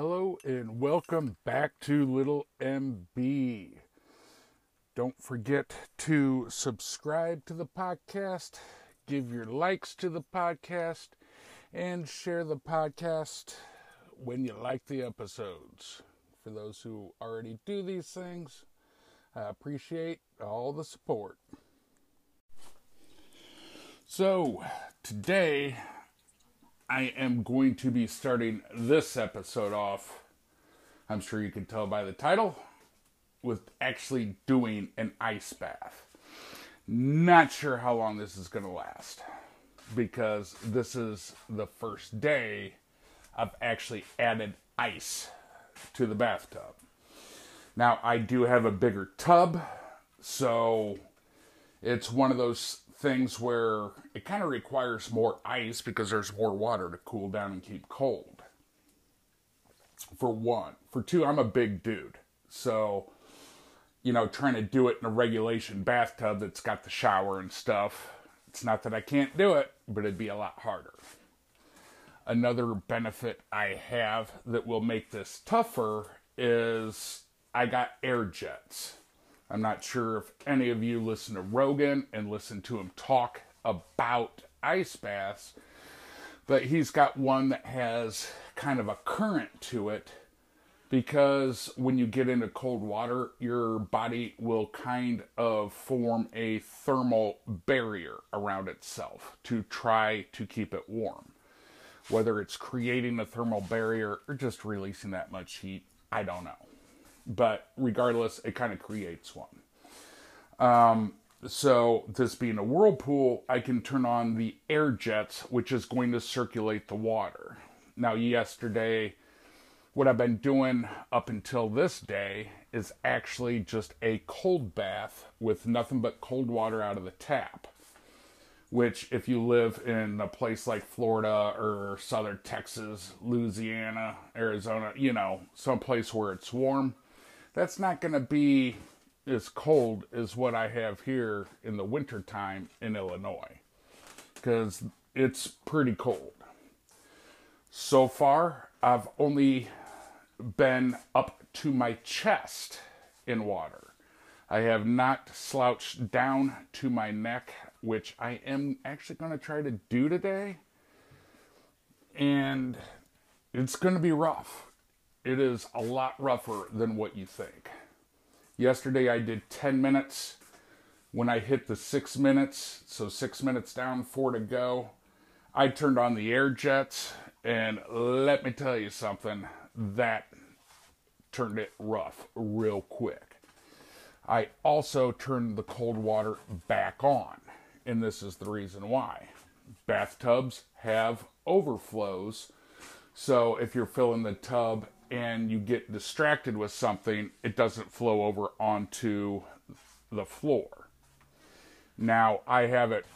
Hello and welcome back to Little MB. Don't forget to subscribe to the podcast, give your likes to the podcast, and share the podcast when you like the episodes. For those who already do these things, I appreciate all the support. So, today I am going to be starting this episode off, I'm sure you can tell by the title, with actually doing an ice bath. Not sure how long this is going to last because this is the first day I've actually added ice to the bathtub. Now, I do have a bigger tub, so it's one of those things where it kind of requires more ice because there's more water to cool down and keep cold. For one. For two, I'm a big dude. So, you know, trying to do it in a regulation bathtub that's got the shower and stuff, it's not that I can't do it, but it'd be a lot harder. Another benefit I have that will make this tougher is I got air jets. I'm not sure if any of you listen to Rogan and listen to him talk about ice baths, but he's got one that has kind of a current to it because when you get into cold water, your body will kind of form a thermal barrier around itself to try to keep it warm. Whether it's creating a thermal barrier or just releasing that much heat, I don't know but regardless, it kind of creates one. Um, so, this being a whirlpool, I can turn on the air jets, which is going to circulate the water. Now, yesterday, what I've been doing up until this day is actually just a cold bath with nothing but cold water out of the tap. Which, if you live in a place like Florida or southern Texas, Louisiana, Arizona, you know, someplace where it's warm, that's not going to be as cold as what I have here in the wintertime in Illinois because it's pretty cold. So far, I've only been up to my chest in water. I have not slouched down to my neck, which I am actually going to try to do today. And it's going to be rough it is a lot rougher than what you think. Yesterday I did 10 minutes. When I hit the six minutes, so six minutes down, four to go, I turned on the air jets, and let me tell you something, that turned it rough real quick. I also turned the cold water back on, and this is the reason why. Bathtubs have overflows, so if you're filling the tub and you get distracted with something, it doesn't flow over onto the floor. Now, I have it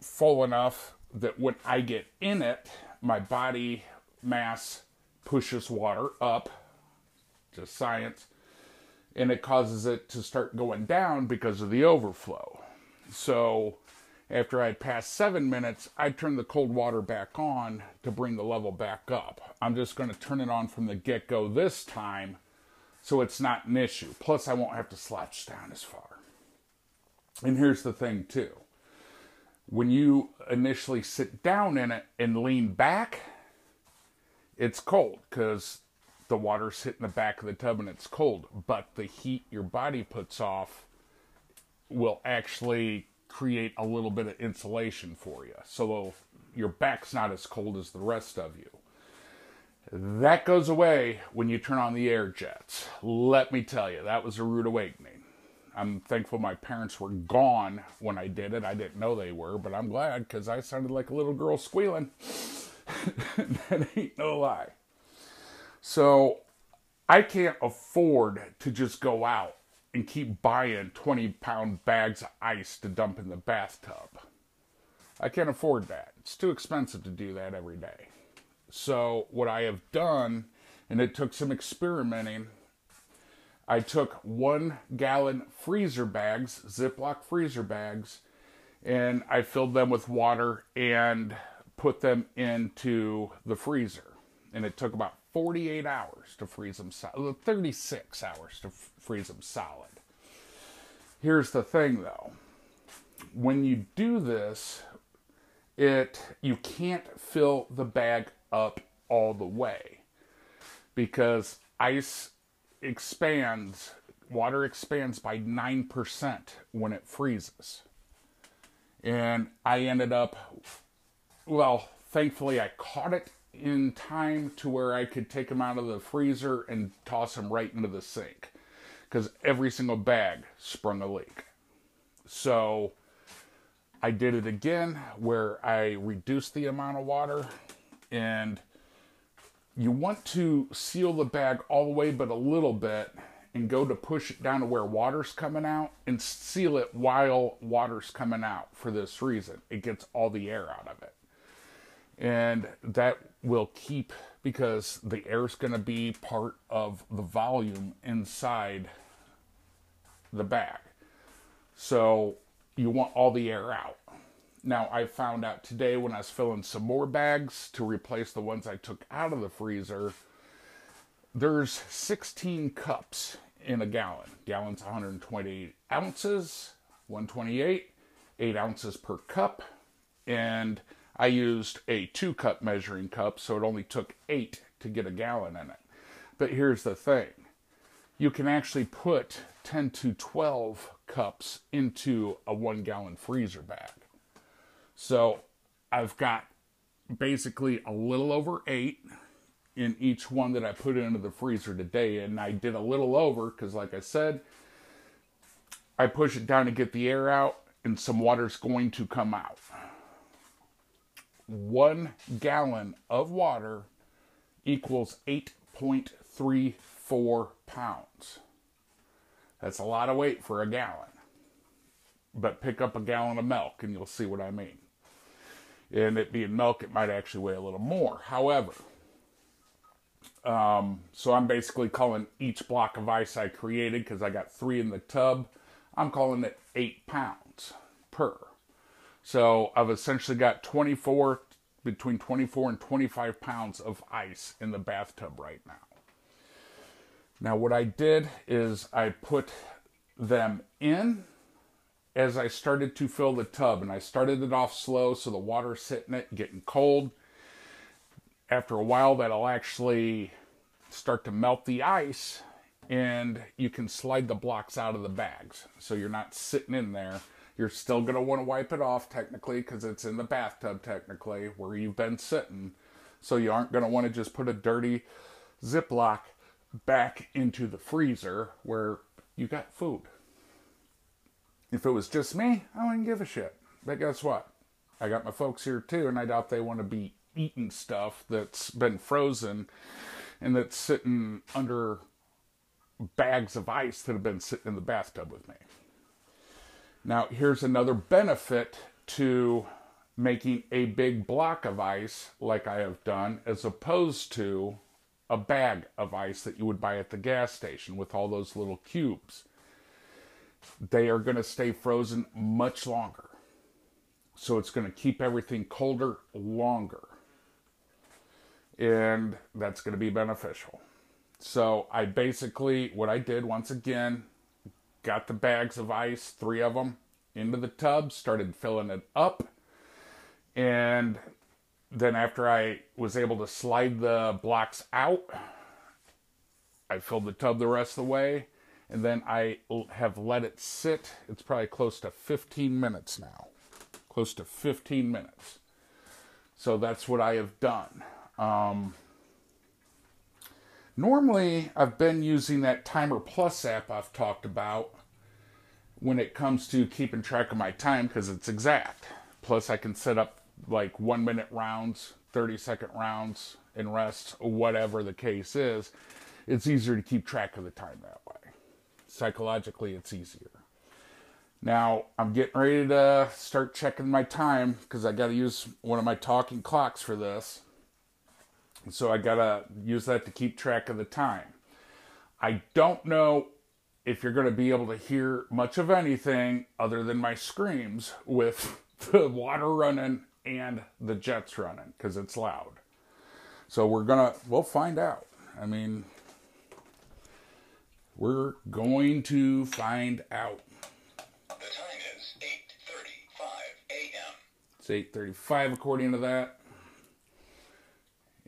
full enough that when I get in it, my body mass pushes water up, just science, and it causes it to start going down because of the overflow. So, after I'd passed seven minutes, I'd turn the cold water back on to bring the level back up. I'm just going to turn it on from the get go this time so it's not an issue. Plus, I won't have to slouch down as far. And here's the thing, too when you initially sit down in it and lean back, it's cold because the water's hitting the back of the tub and it's cold. But the heat your body puts off will actually create a little bit of insulation for you. So your back's not as cold as the rest of you. That goes away when you turn on the air jets. Let me tell you, that was a rude awakening. I'm thankful my parents were gone when I did it. I didn't know they were, but I'm glad because I sounded like a little girl squealing. that ain't no lie. So I can't afford to just go out and keep buying 20 pound bags of ice to dump in the bathtub. I can't afford that. It's too expensive to do that every day. So, what I have done, and it took some experimenting, I took one gallon freezer bags, Ziploc freezer bags, and I filled them with water and put them into the freezer. And it took about 48 hours to freeze them solid, uh, 36 hours to f- freeze them solid. Here's the thing though. When you do this, it you can't fill the bag up all the way because ice expands, water expands by 9% when it freezes. And I ended up well, thankfully I caught it in time to where I could take them out of the freezer and toss them right into the sink because every single bag sprung a leak. So I did it again where I reduced the amount of water and you want to seal the bag all the way but a little bit and go to push it down to where water's coming out and seal it while water's coming out for this reason. It gets all the air out of it and that will keep because the air is going to be part of the volume inside the bag. So you want all the air out. Now, I found out today when I was filling some more bags to replace the ones I took out of the freezer, there's 16 cups in a gallon. Gallon's 128 ounces, 128, 8 ounces per cup, and I used a two cup measuring cup, so it only took eight to get a gallon in it. But here's the thing you can actually put 10 to 12 cups into a one gallon freezer bag. So I've got basically a little over eight in each one that I put into the freezer today. And I did a little over because, like I said, I push it down to get the air out, and some water's going to come out one gallon of water equals 8.34 pounds. That's a lot of weight for a gallon. But pick up a gallon of milk and you'll see what I mean. And it being milk, it might actually weigh a little more. However, um, so I'm basically calling each block of ice I created because I got three in the tub. I'm calling it eight pounds per. So I've essentially got 24, between 24 and 25 pounds of ice in the bathtub right now. Now, what I did is I put them in as I started to fill the tub, and I started it off slow so the water's sitting it, getting cold. After a while, that'll actually start to melt the ice, and you can slide the blocks out of the bags so you're not sitting in there you're still going to want to wipe it off technically because it's in the bathtub technically where you've been sitting. So you aren't going to want to just put a dirty Ziploc back into the freezer where you got food. If it was just me, I wouldn't give a shit. But guess what? I got my folks here too, and I doubt they want to be eating stuff that's been frozen and that's sitting under bags of ice that have been sitting in the bathtub with me. Now, here's another benefit to making a big block of ice like I have done, as opposed to a bag of ice that you would buy at the gas station with all those little cubes. They are going to stay frozen much longer. So it's going to keep everything colder longer. And that's going to be beneficial. So I basically, what I did once again, got the bags of ice, three of them, into the tub, started filling it up. And then after I was able to slide the blocks out, I filled the tub the rest of the way. And then I have let it sit. It's probably close to 15 minutes now. Close to 15 minutes. So that's what I have done. Um, normally, I've been using that Timer Plus app I've talked about when it comes to keeping track of my time because it's exact. Plus, I can set up like one minute rounds, 30 second rounds, and rest, whatever the case is. It's easier to keep track of the time that way. Psychologically, it's easier. Now, I'm getting ready to start checking my time because I got to use one of my talking clocks for this. So I got to use that to keep track of the time. I don't know if you're going to be able to hear much of anything other than my screams with the water running and the jets running because it's loud. So we're going to, we'll find out. I mean, we're going to find out. The time is 8.35 a.m. It's 8.35 according to that.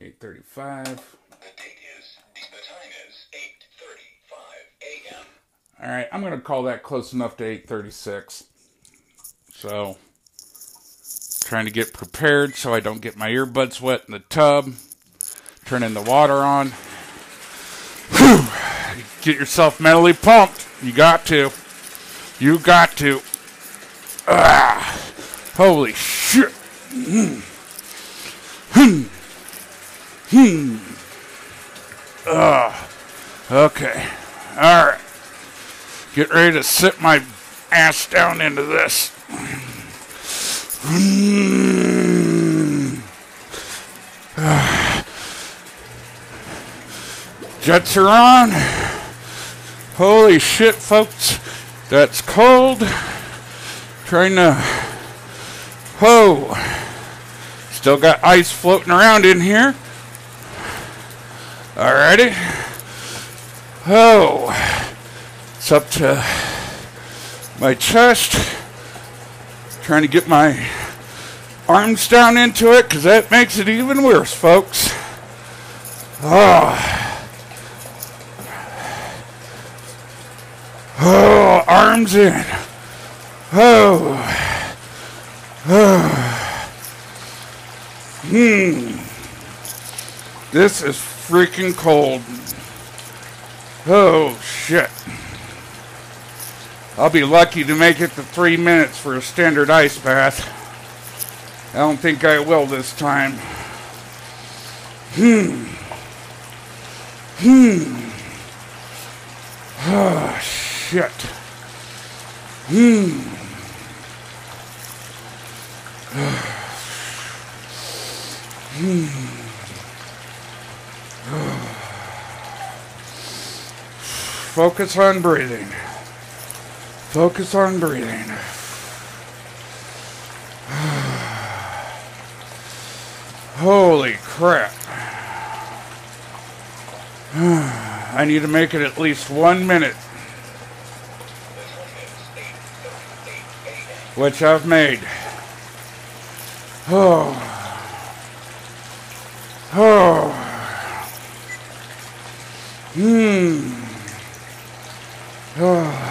8.35. All right, I'm gonna call that close enough to eight thirty-six. So, trying to get prepared so I don't get my earbuds wet in the tub. Turning the water on. Whew. Get yourself mentally pumped. You got to. You got to. Ah, holy shit. Hmm. Hmm. Hmm. Ah. Okay. All right. Get ready to sit my ass down into this. Jets are on. Holy shit, folks. That's cold. Trying to. Whoa. Still got ice floating around in here. Alrighty. Oh. Up to my chest. Trying to get my arms down into it because that makes it even worse, folks. Oh. Oh, arms in. Oh. Oh. Hmm. This is freaking cold. Oh, shit. I'll be lucky to make it to three minutes for a standard ice bath. I don't think I will this time. Hmm. Hmm. Oh, shit. Hmm. Hmm. Focus on breathing. Focus on breathing. Holy crap. I need to make it at least one minute. Which I've made. Oh. Oh. Hmm. Oh.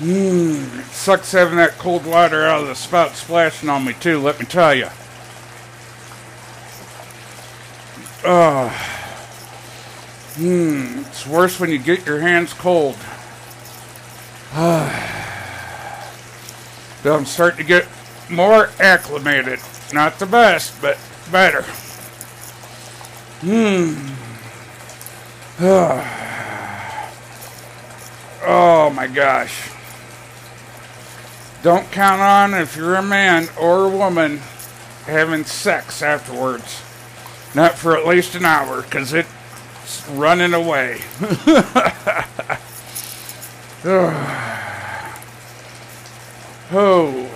Mmm, it sucks having that cold water out of the spout splashing on me too, let me tell you. Oh. Ah. Mmm, it's worse when you get your hands cold. but I'm starting to get more acclimated. Not the best, but better. Mmm. Oh my gosh. Don't count on if you're a man or a woman having sex afterwards. Not for at least an hour, because it's running away. oh.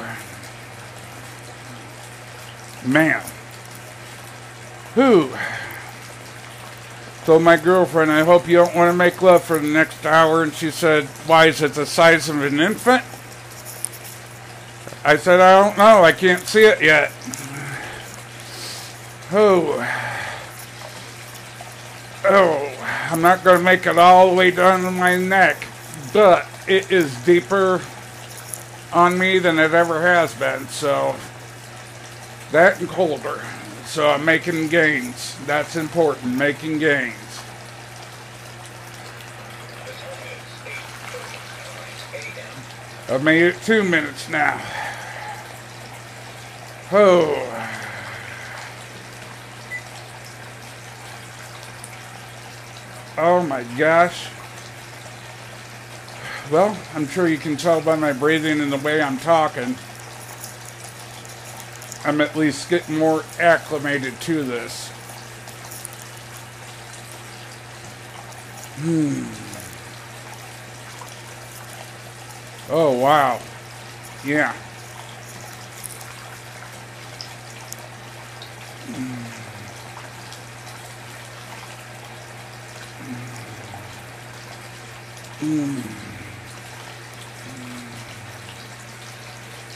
Man. Who? Told my girlfriend, I hope you don't want to make love for the next hour. And she said, Why is it the size of an infant? I said, I don't know. I can't see it yet. Oh. Oh. I'm not going to make it all the way down to my neck. But it is deeper on me than it ever has been. So, that and colder. So I'm making gains. That's important. Making gains. I've made it two minutes now. Oh. Oh my gosh. Well, I'm sure you can tell by my breathing and the way I'm talking. I'm at least getting more acclimated to this. Hmm. Oh, wow. Yeah.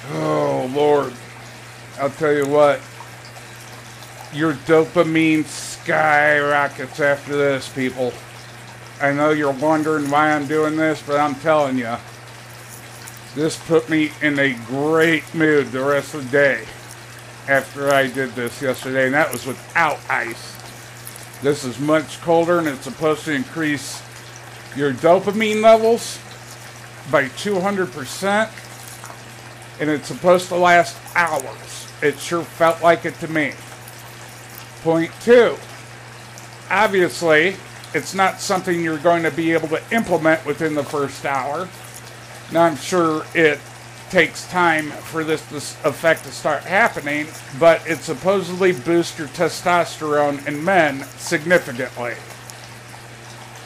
Oh, Lord. I'll tell you what. Your dopamine skyrockets after this, people. I know you're wondering why I'm doing this, but I'm telling you. This put me in a great mood the rest of the day after I did this yesterday, and that was without ice. This is much colder, and it's supposed to increase your dopamine levels by 200%, and it's supposed to last hours. It sure felt like it to me. Point two obviously, it's not something you're going to be able to implement within the first hour. Now, I'm sure it takes time for this, this effect to start happening, but it supposedly boosts your testosterone in men significantly.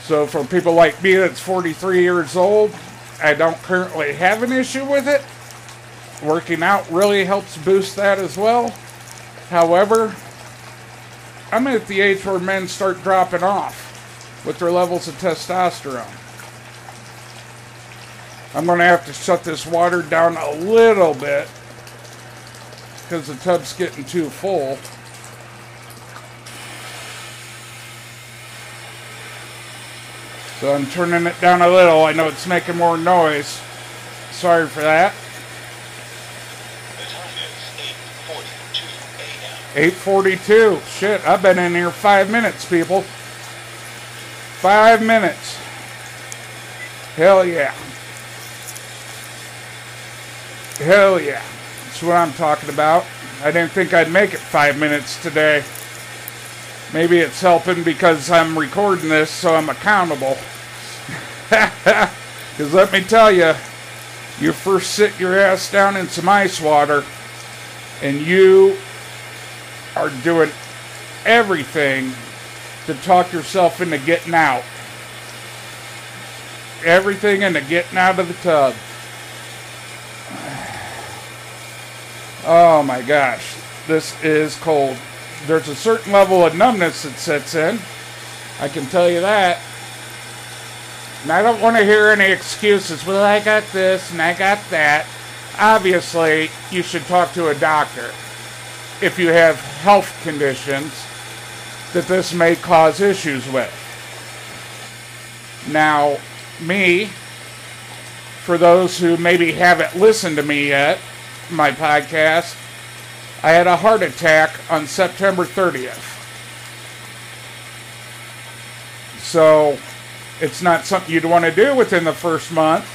So, for people like me that's 43 years old, I don't currently have an issue with it. Working out really helps boost that as well. However, I'm at the age where men start dropping off with their levels of testosterone. I'm going to have to shut this water down a little bit because the tub's getting too full. So I'm turning it down a little. I know it's making more noise. Sorry for that. The time is 8.42 a.m. 842. Shit, I've been in here five minutes, people. Five minutes. Hell yeah. Hell yeah. That's what I'm talking about. I didn't think I'd make it five minutes today. Maybe it's helping because I'm recording this, so I'm accountable. Because let me tell you, you first sit your ass down in some ice water, and you are doing everything to talk yourself into getting out. Everything into getting out of the tub. Oh my gosh, this is cold. There's a certain level of numbness that sets in. I can tell you that. And I don't want to hear any excuses. Well, I got this and I got that. Obviously, you should talk to a doctor if you have health conditions that this may cause issues with. Now, me, for those who maybe haven't listened to me yet, my podcast, I had a heart attack on September 30th. So, it's not something you'd want to do within the first month.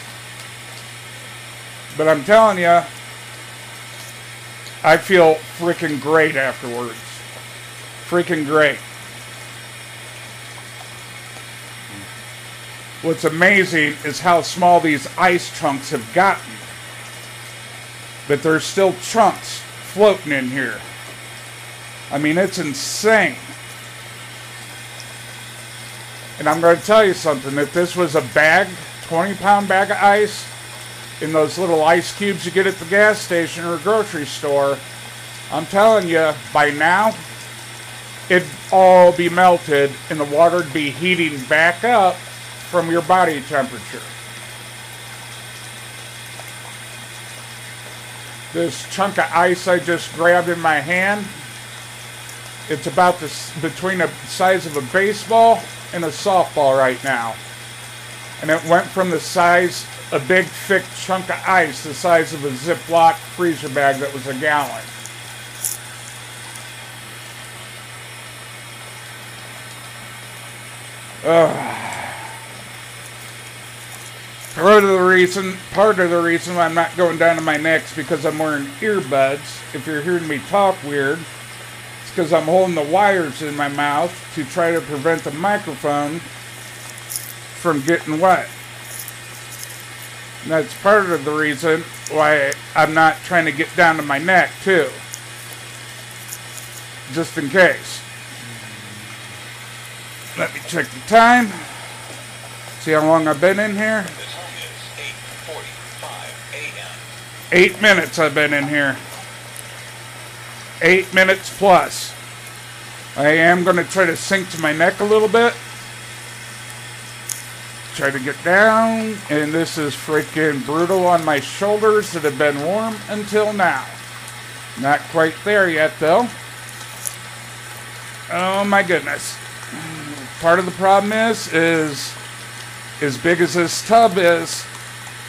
But I'm telling you, I feel freaking great afterwards. Freaking great. What's amazing is how small these ice chunks have gotten. But there's still chunks floating in here. I mean, it's insane. And I'm going to tell you something. If this was a bag, 20 pound bag of ice, in those little ice cubes you get at the gas station or grocery store, I'm telling you, by now, it'd all be melted and the water'd be heating back up from your body temperature. This chunk of ice I just grabbed in my hand, it's about the between the size of a baseball and a softball right now. And it went from the size, a big thick chunk of ice, the size of a Ziploc freezer bag that was a gallon. Part of the reason, part of the reason why I'm not going down to my neck is because I'm wearing earbuds. If you're hearing me talk weird, it's because I'm holding the wires in my mouth to try to prevent the microphone from getting wet. And that's part of the reason why I'm not trying to get down to my neck too. Just in case. Let me check the time. See how long I've been in here. The time is 8.45 a.m. Eight minutes I've been in here. Eight minutes plus. I am going to try to sink to my neck a little bit. try to get down, and this is freaking brutal on my shoulders that have been warm until now. Not quite there yet, though. Oh my goodness. Part of the problem is, is as big as this tub is,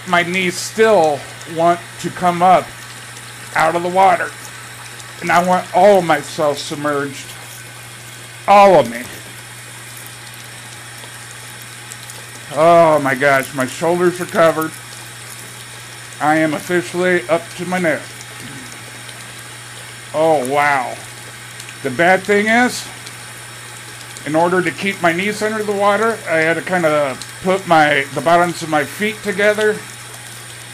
my knees still want to come up out of the water. And I want all of myself submerged. All of me. Oh my gosh, my shoulders are covered. I am officially up to my neck. Oh wow. The bad thing is, in order to keep my knees under the water, I had to kind of put my the bottoms of my feet together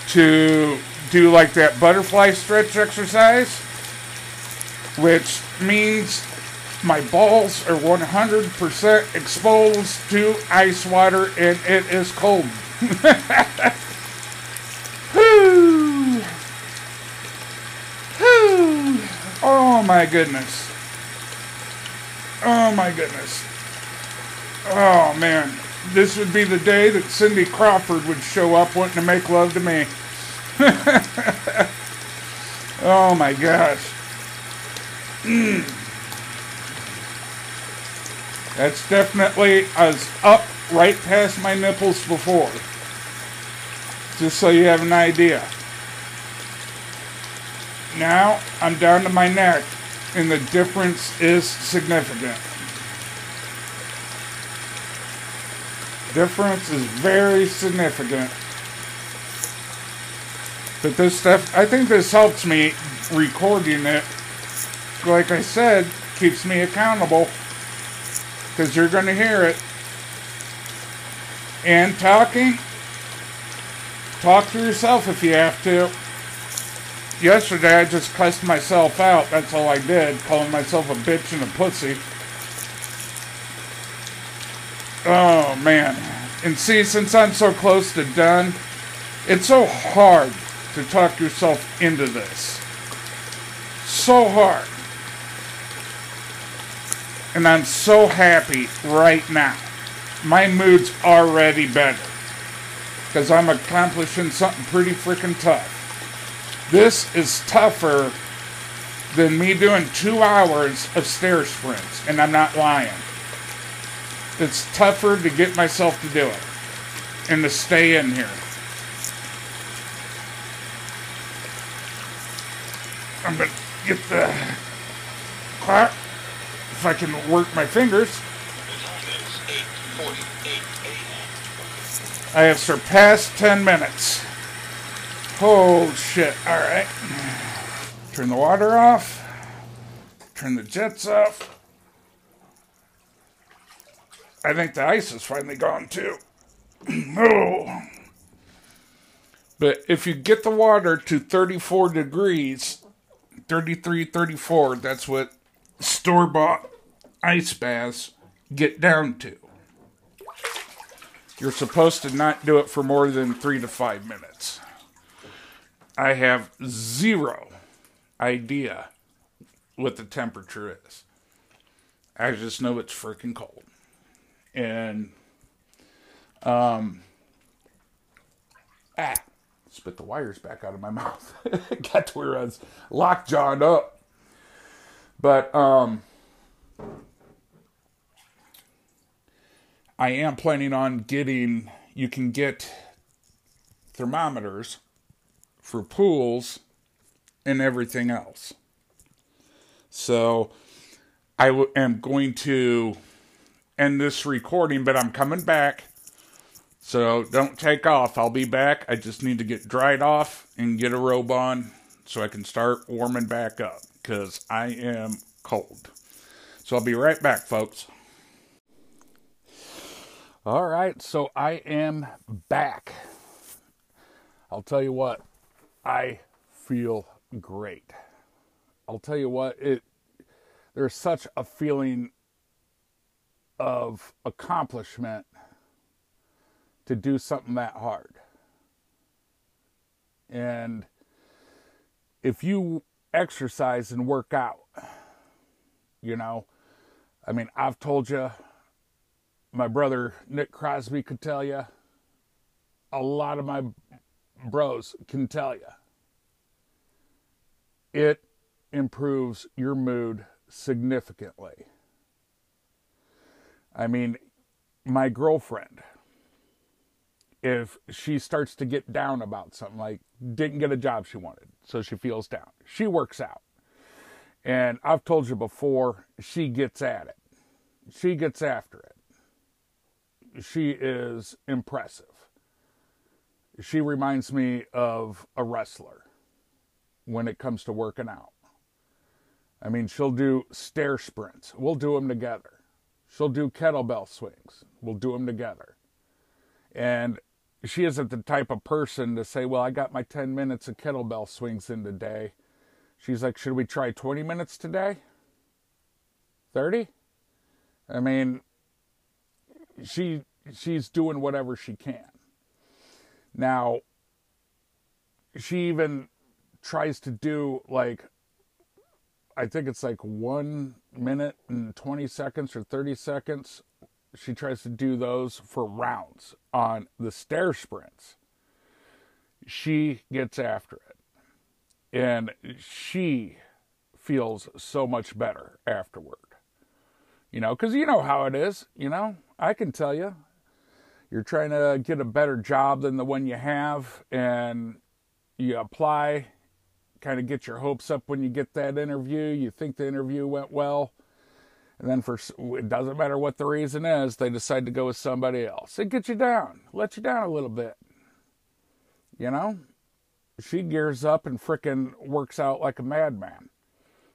to do like that butterfly stretch exercise, which means my balls are 100% exposed to ice water and it is cold. Oh my goodness. Oh my goodness. Oh man. This would be the day that Cindy Crawford would show up wanting to make love to me. oh my gosh. Mm. That's definitely as up right past my nipples before. Just so you have an idea. Now I'm down to my neck, and the difference is significant. Difference is very significant. But this stuff, I think this helps me recording it. Like I said, keeps me accountable because you're going to hear it. And talking, talk to yourself if you have to. Yesterday I just cussed myself out. That's all I did, calling myself a bitch and a pussy. Oh man. And see, since I'm so close to done, it's so hard to talk yourself into this. So hard. And I'm so happy right now. My mood's already better. Because I'm accomplishing something pretty freaking tough. This is tougher than me doing two hours of stair sprints. And I'm not lying. It's tougher to get myself to do it. And to stay in here. I'm going to get the clock if I can work my fingers. I have surpassed 10 minutes. Oh shit. Alright. Turn the water off. Turn the jets off. I think the ice is finally gone too. oh. But if you get the water to 34 degrees, 33, 34, that's what store bought ice baths get down to. You're supposed to not do it for more than three to five minutes. I have zero idea what the temperature is. I just know it's freaking cold. And, um, ah, spit the wires back out of my mouth. Got to where I was lockjawed up. But, um, I am planning on getting, you can get thermometers for pools and everything else. So I w- am going to end this recording, but I'm coming back. So don't take off. I'll be back. I just need to get dried off and get a robe on so I can start warming back up because I am cold. So I'll be right back, folks. All right, so I am back. I'll tell you what, I feel great. I'll tell you what, it there's such a feeling of accomplishment to do something that hard. And if you exercise and work out, you know, I mean, I've told you, my brother Nick Crosby could tell you, a lot of my bros can tell you. It improves your mood significantly. I mean, my girlfriend, if she starts to get down about something, like didn't get a job she wanted, so she feels down, she works out. And I've told you before, she gets at it. She gets after it. She is impressive. She reminds me of a wrestler when it comes to working out. I mean, she'll do stair sprints. We'll do them together. She'll do kettlebell swings. We'll do them together. And she isn't the type of person to say, Well, I got my 10 minutes of kettlebell swings in today. She's like, Should we try 20 minutes today? 30? I mean, she she's doing whatever she can. Now, she even tries to do like I think it's like one minute and 20 seconds or 30 seconds. She tries to do those for rounds on the stair sprints. She gets after it. And she feels so much better afterward. You know, because you know how it is. You know, I can tell you. You're trying to get a better job than the one you have, and you apply kind of get your hopes up when you get that interview. You think the interview went well. And then for it doesn't matter what the reason is, they decide to go with somebody else. It gets you down, let you down a little bit. You know? She gears up and frickin' works out like a madman.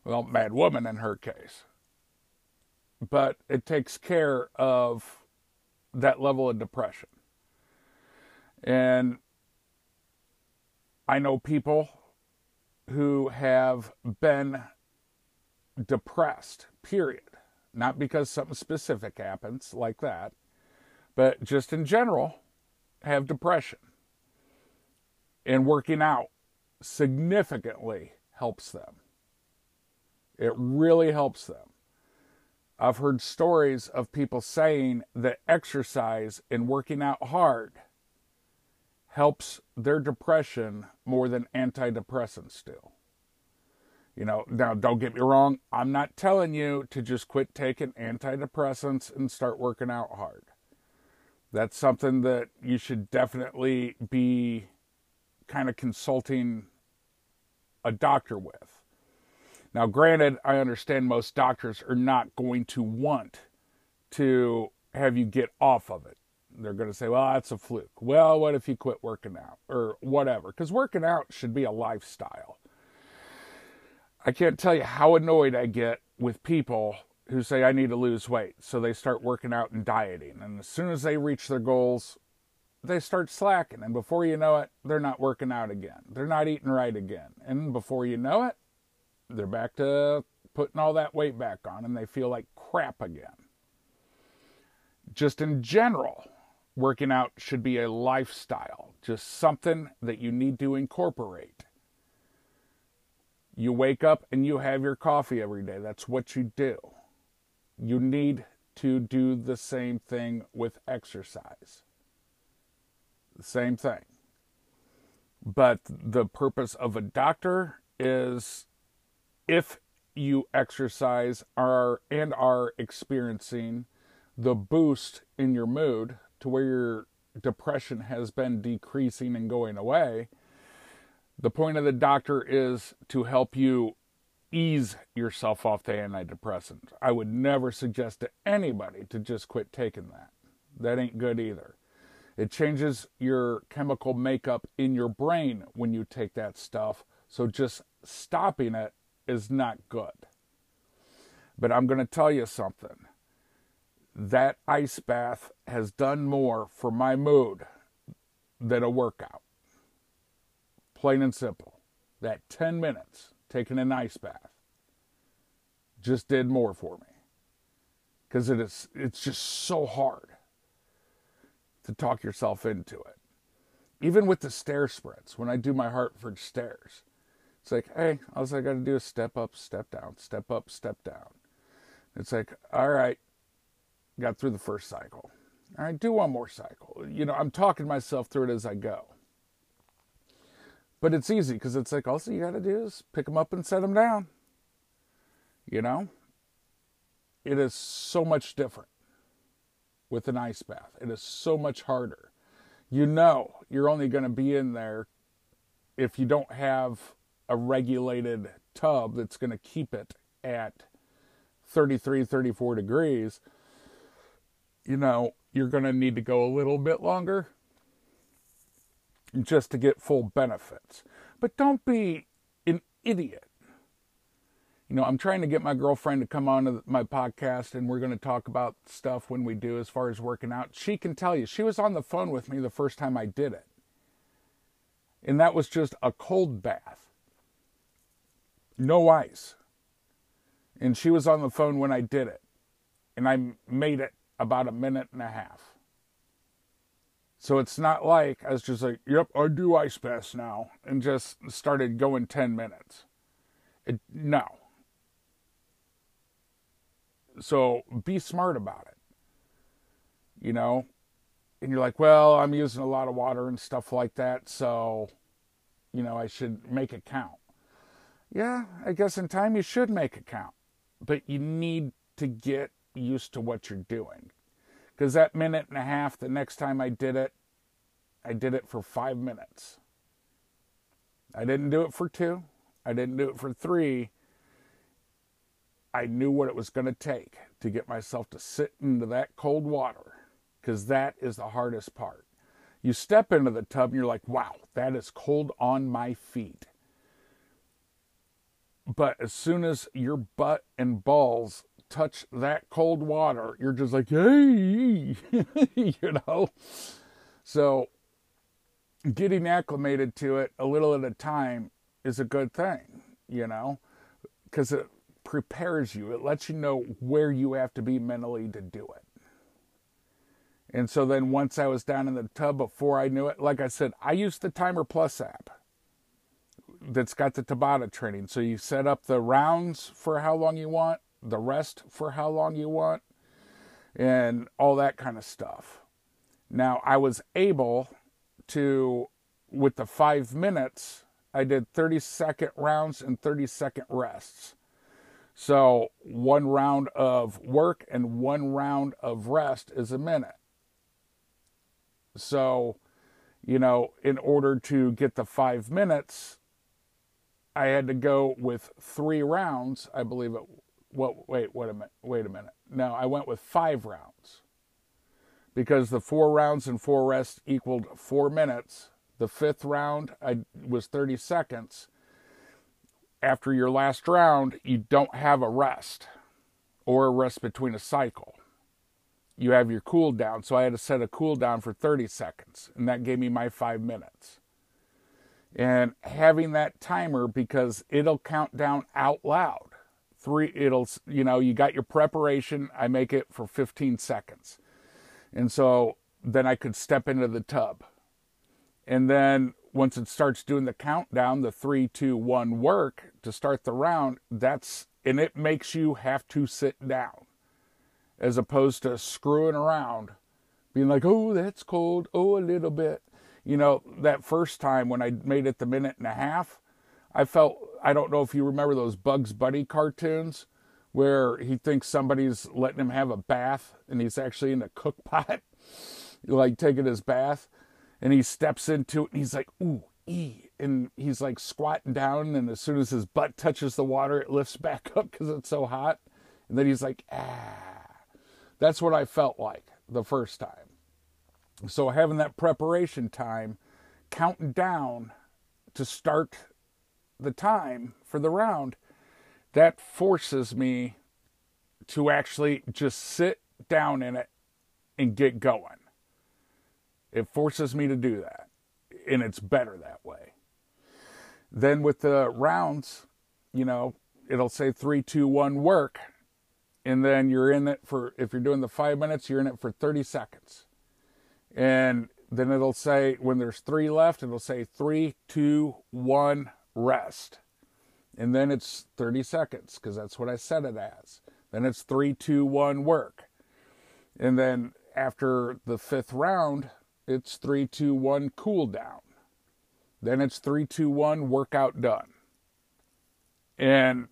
Well, mad woman in her case. But it takes care of that level of depression. And I know people who have been depressed, period. Not because something specific happens like that, but just in general, have depression. And working out significantly helps them. It really helps them. I've heard stories of people saying that exercise and working out hard helps their depression more than antidepressants do. You know, now don't get me wrong, I'm not telling you to just quit taking antidepressants and start working out hard. That's something that you should definitely be kind of consulting a doctor with. Now, granted, I understand most doctors are not going to want to have you get off of it they're going to say, well, that's a fluke. Well, what if you quit working out or whatever? Because working out should be a lifestyle. I can't tell you how annoyed I get with people who say, I need to lose weight. So they start working out and dieting. And as soon as they reach their goals, they start slacking. And before you know it, they're not working out again. They're not eating right again. And before you know it, they're back to putting all that weight back on and they feel like crap again. Just in general, working out should be a lifestyle, just something that you need to incorporate. You wake up and you have your coffee every day. That's what you do. You need to do the same thing with exercise. The same thing. But the purpose of a doctor is if you exercise are and are experiencing the boost in your mood to where your depression has been decreasing and going away. The point of the doctor is to help you ease yourself off the antidepressants. I would never suggest to anybody to just quit taking that. That ain't good either. It changes your chemical makeup in your brain when you take that stuff. So just stopping it is not good. But I'm going to tell you something that ice bath has done more for my mood than a workout. Plain and simple. That 10 minutes taking an ice bath just did more for me. Because it is it's just so hard to talk yourself into it. Even with the stair sprints, when I do my Hartford stairs, it's like, hey, all I got to do is step up, step down, step up, step down. It's like, all right, got through the first cycle. All right, do one more cycle. You know, I'm talking myself through it as I go. But it's easy because it's like all you got to do is pick them up and set them down. You know? It is so much different with an ice bath. It is so much harder. You know, you're only going to be in there if you don't have a regulated tub that's going to keep it at 33, 34 degrees. You know, you're going to need to go a little bit longer just to get full benefits. But don't be an idiot. You know, I'm trying to get my girlfriend to come on to my podcast and we're going to talk about stuff when we do as far as working out. She can tell you, she was on the phone with me the first time I did it. And that was just a cold bath, no ice. And she was on the phone when I did it. And I made it about a minute and a half. So it's not like I was just like, yep, I do ice baths now, and just started going 10 minutes. It, no. So be smart about it. You know? And you're like, well, I'm using a lot of water and stuff like that, so, you know, I should make it count. Yeah, I guess in time you should make it count. But you need to get used to what you're doing. Because that minute and a half, the next time I did it, I did it for five minutes. I didn't do it for two. I didn't do it for three. I knew what it was going to take to get myself to sit into that cold water because that is the hardest part. You step into the tub and you're like, wow, that is cold on my feet. But as soon as your butt and balls touch that cold water, you're just like, hey, you know? So getting acclimated to it a little at a time is a good thing, you know? Because it prepares you, it lets you know where you have to be mentally to do it. And so then once I was down in the tub before I knew it, like I said, I used the Timer Plus app that's got the Tabata training. So you set up the rounds for how long you want, the rest for how long you want, and all that kind of stuff. Now, I was able to, with the five minutes, I did 30 second rounds and 30 second rests. So one round of work and one round of rest is a minute. So, you know, in order to get the five minutes, I had to go with three rounds. I believe it. Well, wait, wait a minute. Wait a minute. No, I went with five rounds because the four rounds and four rests equaled four minutes. The fifth round I, was 30 seconds. After your last round, you don't have a rest or a rest between a cycle. You have your cool down. So I had to set a cool down for 30 seconds, and that gave me my five minutes. And having that timer because it'll count down out loud. Three, it'll, you know, you got your preparation. I make it for 15 seconds and so then I could step into the tub. And then once it starts doing the countdown, the three, two, one work to start the round, that's, and it makes you have to sit down as opposed to screwing around, being like, oh, that's cold, oh, a little bit. You know, that first time when I made it the minute and a half, I felt, I don't know if you remember those Bugs Bunny cartoons where he thinks somebody's letting him have a bath and he's actually in a cook pot, like taking his bath. And he steps into it and he's like, ooh, ee. And he's like squatting down. And as soon as his butt touches the water, it lifts back up because it's so hot. And then he's like, ah. That's what I felt like the first time. So having that preparation time, counting down to start the time for the round that forces me to actually just sit down in it and get going. It forces me to do that, and it's better that way. Then with the rounds, you know, it'll say three, two, one, work, and then you're in it for if you're doing the five minutes, you're in it for 30 seconds, and then it'll say when there's three left, it'll say three, two, one, rest and then it's 30 seconds because that's what I set it as. Then it's three, two, one, work. And then after the fifth round, it's three, two, one, cool down. Then it's three, two, one, workout done. And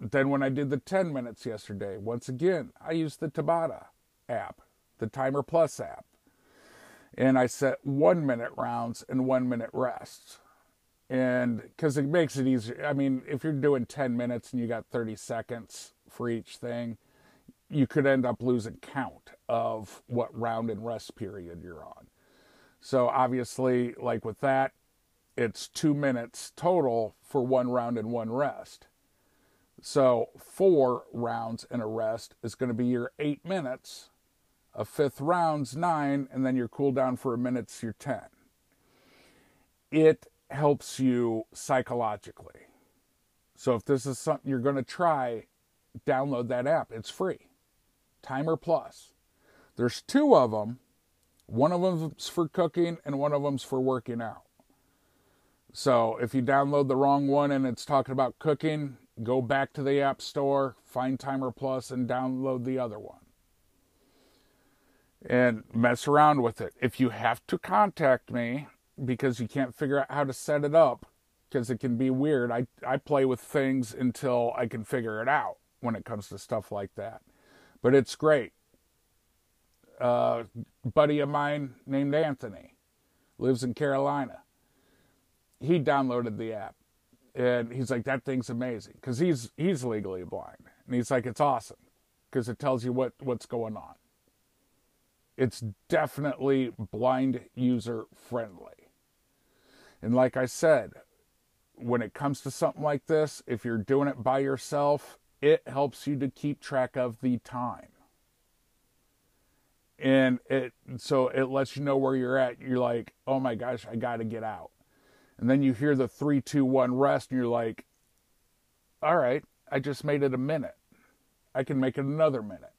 then when I did the 10 minutes yesterday, once again, I used the Tabata app, the Timer Plus app. And I set one minute rounds and one minute rests. And because it makes it easier. I mean, if you're doing 10 minutes and you got 30 seconds for each thing, you could end up losing count of what round and rest period you're on. So obviously, like with that, it's two minutes total for one round and one rest. So four rounds and a rest is going to be your eight minutes. A fifth round's nine, and then your cool down for a minute's your 10. It helps you psychologically. So if this is something you're going to try, download that app. It's free. Timer Plus. There's two of them. One of them's for cooking and one of them's for working out. So if you download the wrong one and it's talking about cooking, go back to the App Store, find Timer Plus, and download the other one. And mess around with it. If you have to contact me because you can't figure out how to set it up, because it can be weird, I, I play with things until I can figure it out when it comes to stuff like that. But it's great. Uh, buddy of mine named Anthony lives in Carolina. He downloaded the app and he's like that thing's amazing because he's he's legally blind and he's like it's awesome because it tells you what what's going on it's definitely blind user friendly and like i said when it comes to something like this if you're doing it by yourself it helps you to keep track of the time and it so it lets you know where you're at you're like oh my gosh i got to get out and then you hear the three, two, one rest, and you're like, all right, I just made it a minute. I can make it another minute.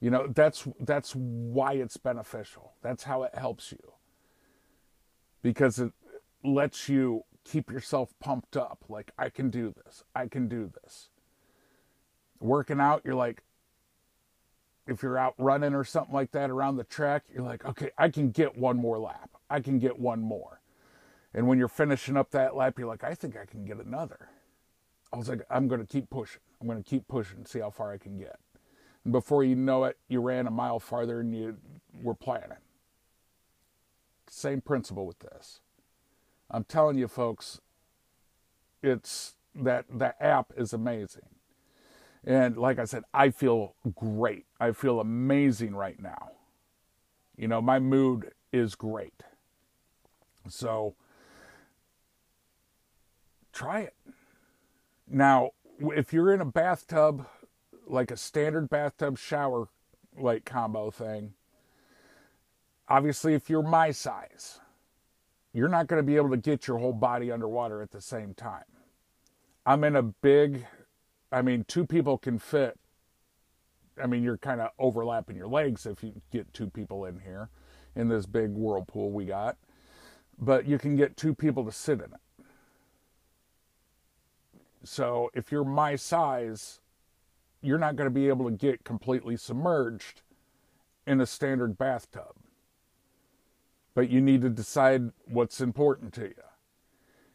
You know, that's that's why it's beneficial. That's how it helps you. Because it lets you keep yourself pumped up like I can do this. I can do this. Working out, you're like if you're out running or something like that around the track, you're like, "Okay, I can get one more lap. I can get one more." And when you're finishing up that lap, you're like, I think I can get another. I was like, I'm going to keep pushing. I'm going to keep pushing, see how far I can get. And before you know it, you ran a mile farther and you were planning. Same principle with this. I'm telling you, folks, it's that that app is amazing. And like I said, I feel great. I feel amazing right now. You know, my mood is great. So, try it. Now, if you're in a bathtub, like a standard bathtub shower like combo thing, obviously if you're my size, you're not going to be able to get your whole body underwater at the same time. I'm in a big, I mean, two people can fit. I mean, you're kind of overlapping your legs if you get two people in here in this big whirlpool we got, but you can get two people to sit in it. So if you're my size, you're not going to be able to get completely submerged in a standard bathtub. But you need to decide what's important to you.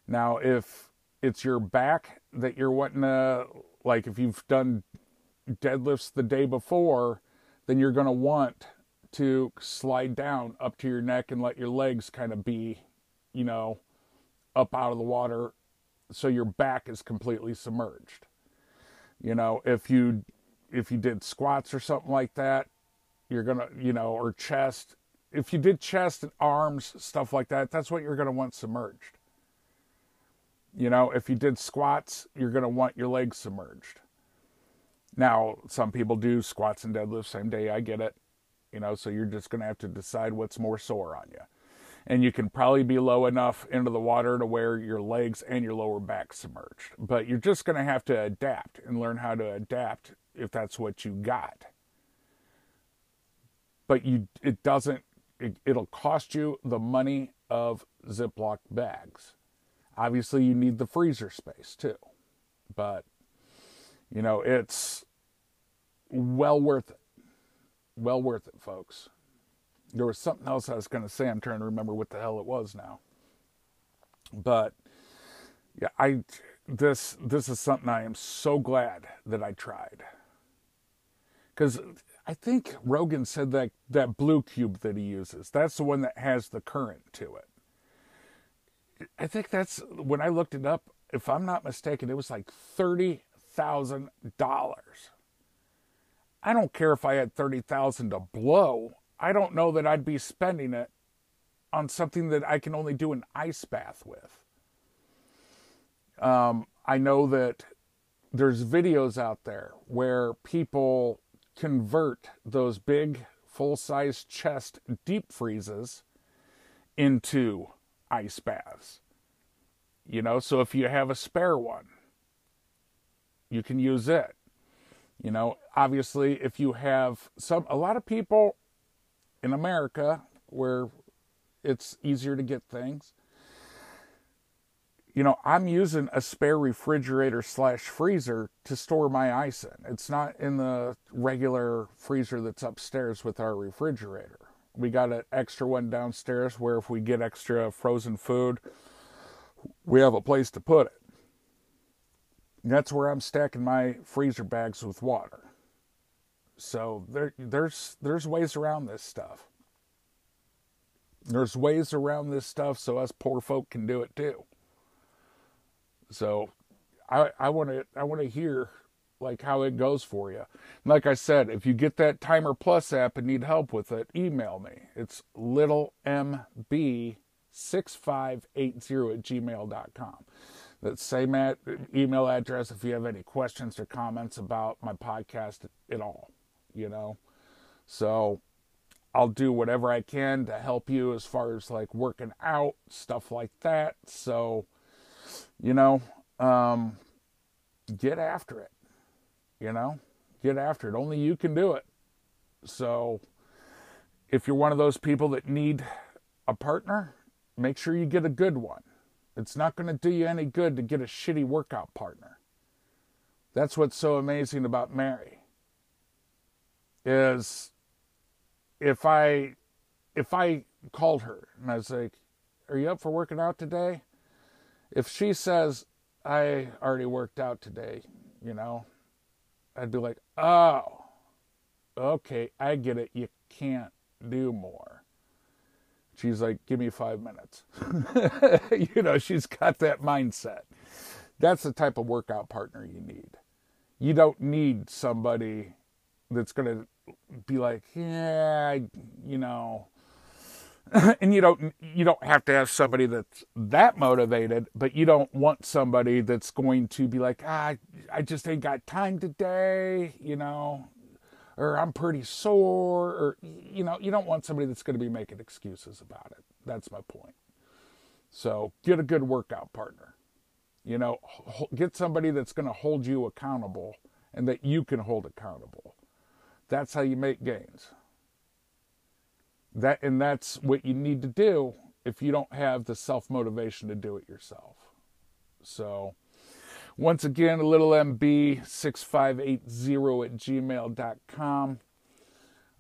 Now, if it's your back that you're wanting to, like if you've done deadlifts the day before, then you're going to want to slide down up to your neck and let your legs kind of be, you know, up out of the water so your back is completely submerged. You know, if you if you did squats or something like that, you're gonna, you know, or chest. If you did chest and arms, stuff like that, that's what you're gonna want submerged. You know, if you did squats, you're gonna want your legs submerged. Now, some people do squats and deadlifts same day. I get it. You know, so you're just gonna have to decide what's more sore on you and you can probably be low enough into the water to where your legs and your lower back submerged. But you're just going to have to adapt and learn how to adapt if that's what you got. But you it doesn't it'll cost you the money of Ziploc bags. Obviously you need the freezer space too. But you know, it's well worth it. well worth it, folks. There was something else I was going to say. I'm trying to remember what the hell it was now. But yeah, I this this is something I am so glad that I tried. Cuz I think Rogan said that that blue cube that he uses, that's the one that has the current to it. I think that's when I looked it up, if I'm not mistaken, it was like $30,000. I don't care if I had 30,000 to blow. I don't know that I'd be spending it on something that I can only do an ice bath with. Um, I know that there's videos out there where people convert those big full size chest deep freezes into ice baths. You know, so if you have a spare one, you can use it. You know, obviously, if you have some, a lot of people in America where it's easier to get things, you know, I'm using a spare refrigerator slash freezer to store my ice in. It's not in the regular freezer that's upstairs with our refrigerator. We got an extra one downstairs where if we get extra frozen food, we have a place to put it. That's where I'm stacking my freezer bags with water. So there, there's there's ways around this stuff. There's ways around this stuff so us poor folk can do it too. So I I want to I want to hear like how it goes for you. like I said, if you get that Timer Plus app and need help with it, email me. It's littlemb6580 at gmail.com. That same email address if you have any questions or comments about my podcast at all, you know. So I'll do whatever I can to help you as far as like working out, stuff like that. So, you know, um, get after it. You know, get after it. Only you can do it. So, if you're one of those people that need a partner, make sure you get a good one. It's not going to do you any good to get a shitty workout partner. That's what's so amazing about Mary. Is if I if I called her and I was like, "Are you up for working out today?" If she says, "I already worked out today," you know, I'd be like, oh, okay, I get it. You can't do more. She's like, give me five minutes. you know, she's got that mindset. That's the type of workout partner you need. You don't need somebody that's going to be like, yeah, you know, and you don't you don't have to have somebody that's that motivated, but you don't want somebody that's going to be like, ah, I just ain't got time today, you know, or I'm pretty sore, or you know, you don't want somebody that's going to be making excuses about it. That's my point. So get a good workout partner. You know, get somebody that's going to hold you accountable and that you can hold accountable. That's how you make gains. That and that's what you need to do if you don't have the self motivation to do it yourself. So once again, a little MB6580 at gmail.com.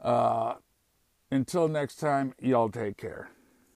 Uh, until next time, y'all take care.